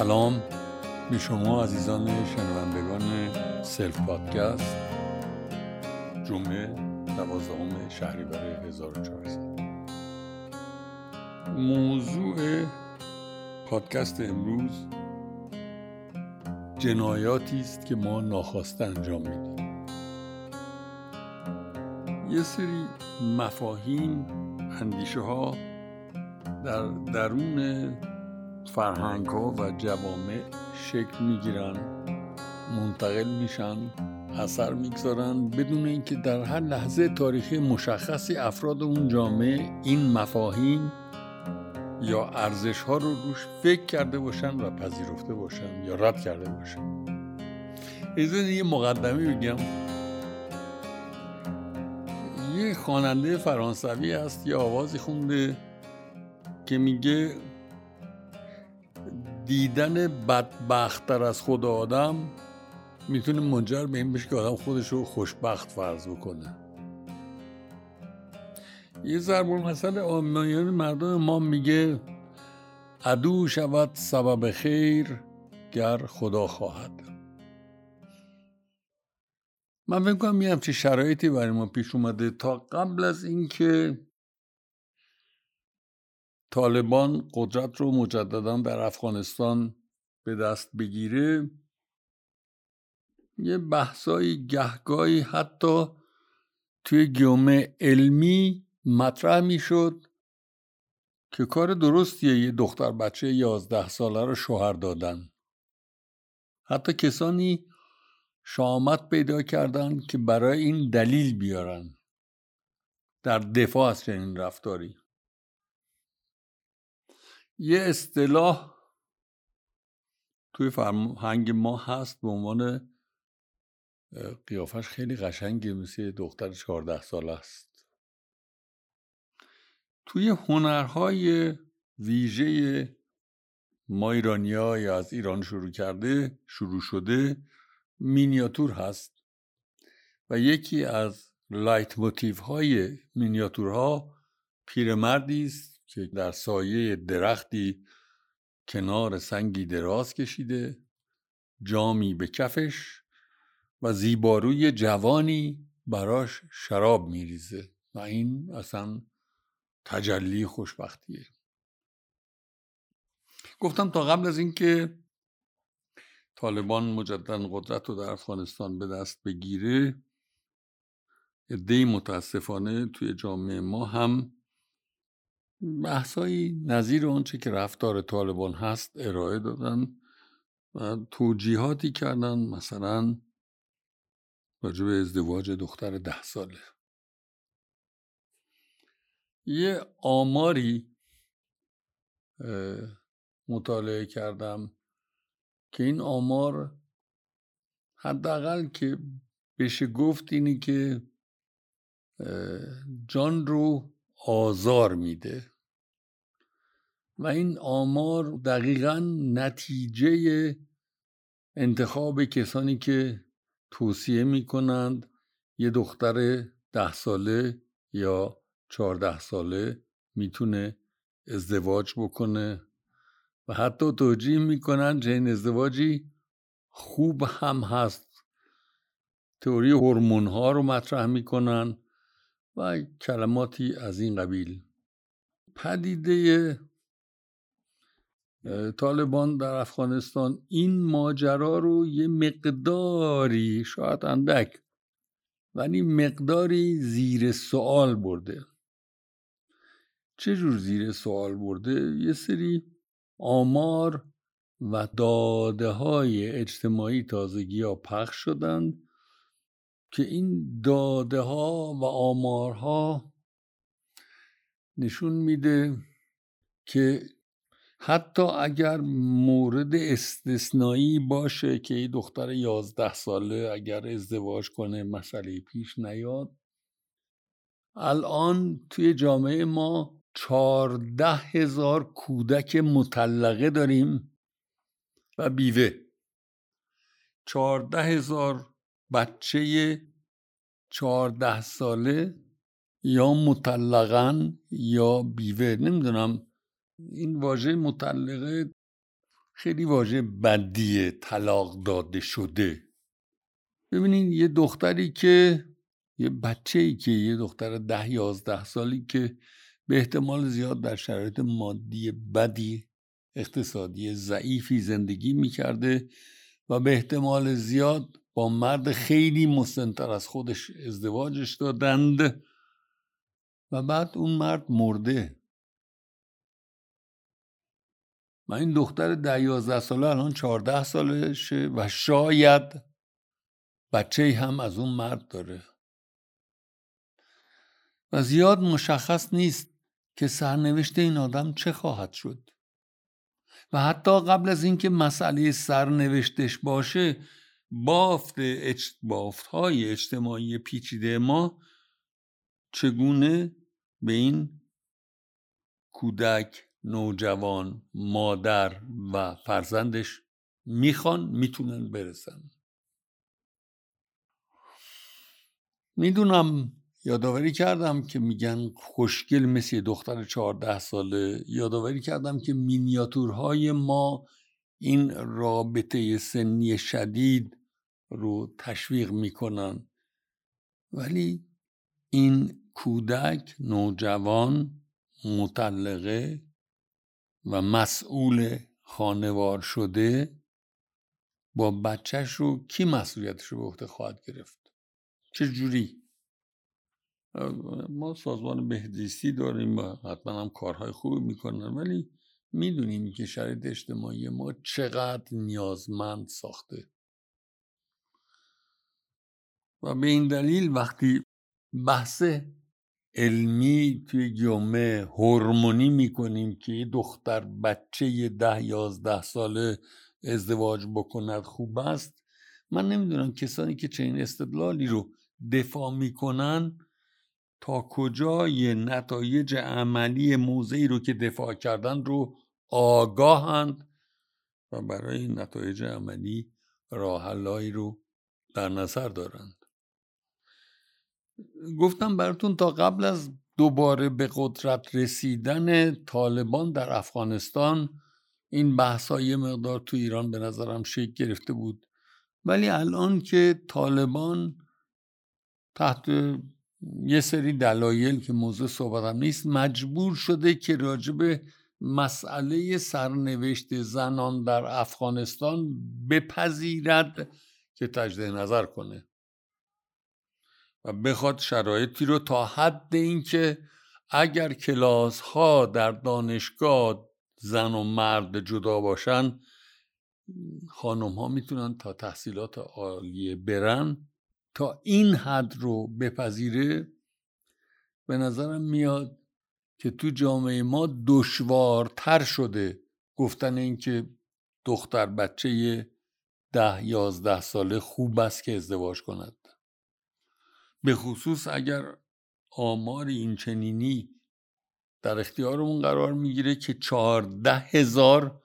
سلام به شما عزیزان شنوندگان سلف پادکست. جمعه دوازدهم شهریور 1400 موضوع پادکست امروز جنایاتی است که ما ناخواسته انجام میدیم. یه سری مفاهیم اندیشه ها در درون فرهنگ ها و جوامع شکل می‌گیرن منتقل میشن اثر می‌گذارن بدون اینکه در هر لحظه تاریخی مشخصی افراد اون جامعه این مفاهیم یا ارزش ها رو روش فکر کرده باشن و پذیرفته باشن یا رد کرده باشن. از یه مقدمی بگم. یه خواننده فرانسوی هست یه آوازی خونده که میگه دیدن بدبختتر از خود آدم می‌تونه منجر به این بشه که آدم خودش رو خوشبخت فرض بکنه. یه ضرب مثل آمیان مردم ما میگه عدو شود سبب خیر گر خدا خواهد. من فکر کنم یه همچه شرایطی برای ما پیش اومده تا قبل از اینکه طالبان قدرت رو مجددا در افغانستان به دست بگیره. یه بحثایی گهگاهی حتی توی گیومه علمی مطرح می‌شد که کار درستیه یه دختر بچه یازده ساله رو شوهر دادن. حتی کسانی شامت پیدا کردن که برای این دلیل بیارن. در دفاع از چنین رفتاری. یه اصطلاح توی فرهنگ ما هست به عنوان قیافش خیلی قشنگه مثل دختر چهارده سال است. توی هنرهای ویژه ما ایرانی یا از ایران شروع کرده شروع شده مینیاتور هست. و یکی از لایت موتیف های مینیاتورها پیرمردی است که در سایه درختی کنار سنگی دراز کشیده جامی به کفش و زیباروی جوانی براش شراب میریزه و این اصلا تجلی خوشبختیه. گفتم تا قبل از اینکه طالبان مجددا قدرت رو در افغانستان به دست بگیره عدهای متاسفانه توی جامعه ما هم بحثایی نظیر آنچه که رفتار طالبان هست ارائه دادن و توجیهاتی کردن مثلا راجع ازدواج دختر ده ساله. یه آماری مطالعه کردم که این آمار حداقل که بشه گفت اینی که جان رو آزار میده. و این آمار دقیقا نتیجه انتخاب کسانی که توصیه می‌کنند یه دختر ده ساله یا چهارده ساله می‌تونه ازدواج بکنه و حتی توجیه می‌کنن چه این ازدواجی خوب هم هست. تئوری هورمون ها رو مطرح می‌کنن. و کلماتی از این قبیل. پدیده طالبان در افغانستان این ماجرا رو یه مقداری شاید اندک ولی مقداری زیر سوال برده. چه جور زیر سوال برده؟ یه سری آمار و داده های اجتماعی تازگی ها پخش شدند. که این داده ها و آمارها نشون میده که حتی اگر مورد استثنایی باشه که این دختر یازده ساله اگر ازدواج کنه مسئله پیش نیاد الان توی جامعه ما چارده هزار کودک مطلقه داریم و بیوه. چارده هزار بچه چهارده ساله یا مطلقن یا بیوه. نمی‌دونم. این واژه مطلقه خیلی واژه بدی طلاق داده شده. ببینید یه دختری که یه بچه ای که یه دختر ده یازده سالی که به احتمال زیاد در شرایط مادی بدی اقتصادی ضعیفی زندگی می‌کرده و به احتمال زیاد مرد خیلی مسنتر از خودش ازدواجش دادند و بعد اون مرد مرده. و این دختر ده یازده ساله الان چهارده سالشه و شاید بچه هم از اون مرد داره. و زیاد مشخص نیست که سرنوشت این آدم چه خواهد شد. و حتی قبل از اینکه مسئله سرنوشتش باشه بافت بافت های اجتماعی پیچیده ما چگونه به این کودک نوجوان مادر و فرزندش می‌خوان می‌تونن برسن؟ می‌دونم یادآوری کردم که میگن خوشگل مثل دختر چهارده ساله. یادآوری کردم که مینیاتورهای ما این رابطه سنی شدید رو تشویق می‌کنن. ولی این کودک نوجوان مطلقه و مسئول خانوار شده با بچهش رو کی مسئولیتش رو به عهده خواهد گرفت؟ چه جوری؟ ما سازمان بهزیستی داریم و حتما هم کارهای خوبی می‌کنن ولی می‌دونیم که شرایط اجتماعی ما چقدر نیازمند ساخته. و به این دلیل وقتی بحث علمی توی جامعه هورمونی می‌کنیم که یه دختر بچه ده یازده ساله ازدواج بکند خوب است من نمی‌دونم کسانی که چنین استدلالی رو دفاع می‌کنن تا کجای نتایج عملی موضعی رو که دفاع کردن رو آگاهند و برای نتایج عملی راهلایی رو در نظر دارند گفتم براتون تا قبل از دوباره به قدرت رسیدن طالبان در افغانستان این بحث یه مقدار تو ایران به نظرم شکل گرفته بود. ولی الان که طالبان تحت یه سری دلایل که موضوع صحبتم نیست مجبور شده که راجب مسئله سرنوشت زنان در افغانستان بپذیرد که تجدید نظر کنه. و بخواد شرایطی رو تا حد اینکه اگر کلاس ها در دانشگاه زن و مرد جدا باشن خانم ها می‌تونن تا تحصیلات عالیه برن تا این حد رو بپذیره به نظرم میاد که تو جامعه ما دشوارتر شده گفتن اینکه دختر بچه ده یازده ساله خوب است که ازدواج کند. به خصوص اگر آمار این چنینی در اختیارمون قرار می‌گیره که چهارده هزار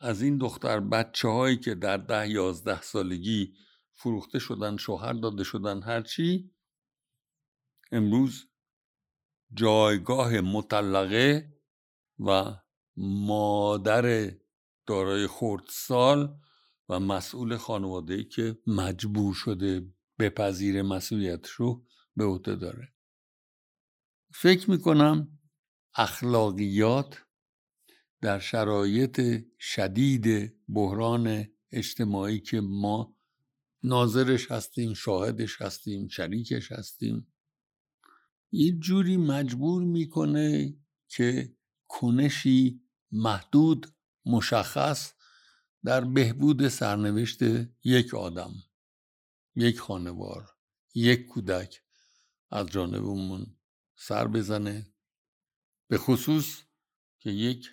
از این دختر بچه هایی که در ده یازده سالگی فروخته شدن شوهر داده شدن هرچی امروز جایگاه مطلقه و مادر دارای خردسال و مسئول خانواده که مجبور شده بپذیر مسئولیت رو به عهده داره. فکر می‌کنم اخلاقیات در شرایط شدید بحران اجتماعی که ما ناظرش هستیم شاهدش هستیم شریکش هستیم یه جوری مجبور می‌کنه که کنشی محدود مشخص در بهبود سرنوشت یک آدم. یک خانوار یک کودک از جانبمون سر بزنه به خصوص که یک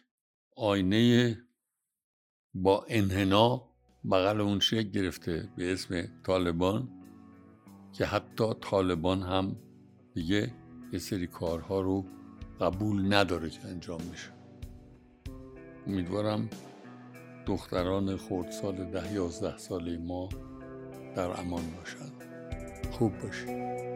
آینه با انحنا بغل اون شکل گرفته به اسم طالبان که حتی طالبان هم دیگه یه سری کارها رو قبول نداره که انجام میشه امیدوارم دختران خردسال ده یازده ساله ما در امان باشند خوب باشید